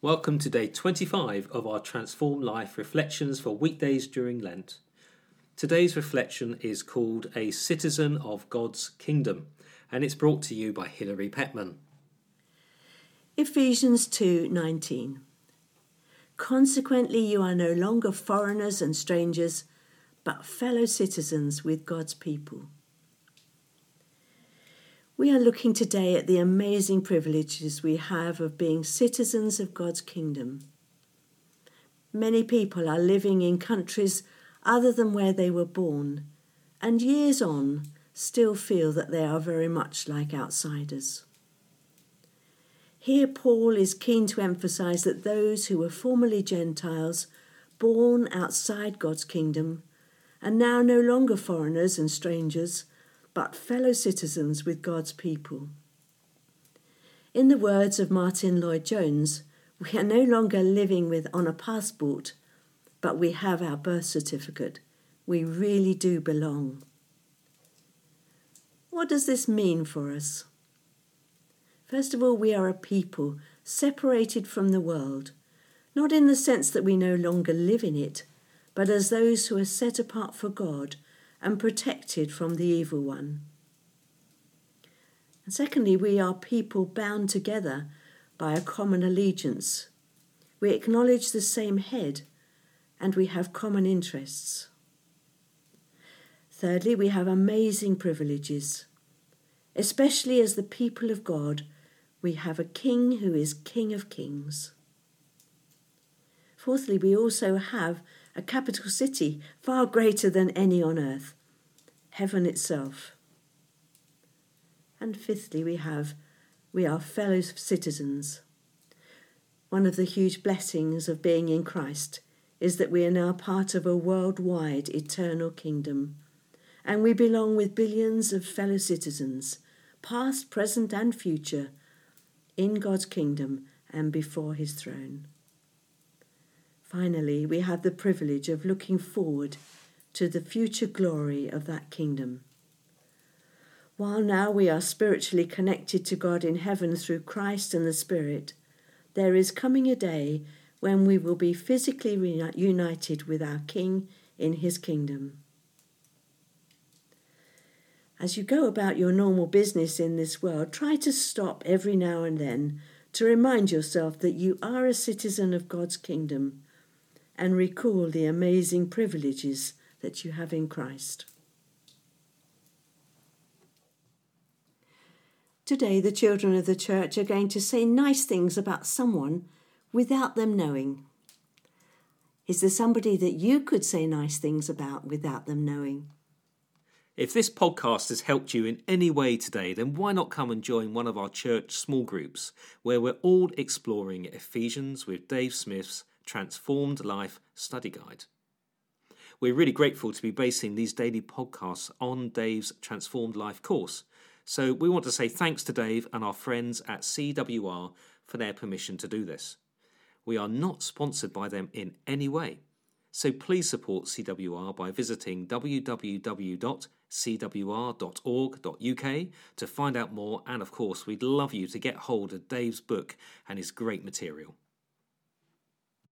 Welcome to day 25 of our Transformed Life reflections for weekdays during Lent. Today's reflection is called A Citizen of God's Kingdom and it's brought to you by Hilary Pettman. Ephesians 2:19 Consequently you are no longer foreigners and strangers but fellow citizens with God's people. We are looking today at the amazing privileges we have of being citizens of God's kingdom. Many people are living in countries other than where they were born, and years on still feel that they are very much like outsiders. Here, Paul is keen to emphasize that those who were formerly Gentiles, born outside God's kingdom, are now no longer foreigners and strangers but fellow citizens with God's people. In the words of Martyn Lloyd-Jones, we are no longer living with on a passport, but we have our birth certificate. We really do belong. What does this mean for us? First of all, we are a people separated from the world, not in the sense that we no longer live in it, but as those who are set apart for God and protected from the evil one. And secondly, we are people bound together by a common allegiance. We acknowledge the same head and we have common interests. Thirdly, we have amazing privileges. Especially as the people of God, we have a king who is King of Kings. Fourthly, we also have a capital city far greater than any on earth, heaven itself. And fifthly, we have we are fellow citizens. One of the huge blessings of being in Christ is that we are now part of a worldwide eternal kingdom, and we belong with billions of fellow citizens, past, present, and future, in God's kingdom and before his throne. Finally, we have the privilege of looking forward to the future glory of that kingdom. While now we are spiritually connected to God in heaven through Christ and the Spirit, there is coming a day when we will be physically united with our King in his kingdom. As you go about your normal business in this world, try to stop every now and then to remind yourself that you are a citizen of God's kingdom and recall the amazing privileges that you have in Christ. Today, the children of the church are going to say nice things about someone without them knowing. Is there somebody that you could say nice things about without them knowing? If this podcast has helped you in any way today, then why not come and join one of our church small groups where we're all exploring Ephesians with Dave Smith's Transformed Life Study Guide. We're really grateful to be basing these daily podcasts on Dave's Transformed Life course. So we want to say thanks to Dave and our friends at CWR for their permission to do this. We are not sponsored by them in any way. So please support CWR by visiting www.cwr.org.uk to find out more. And of course, we'd love you to get hold of Dave's book and his great material.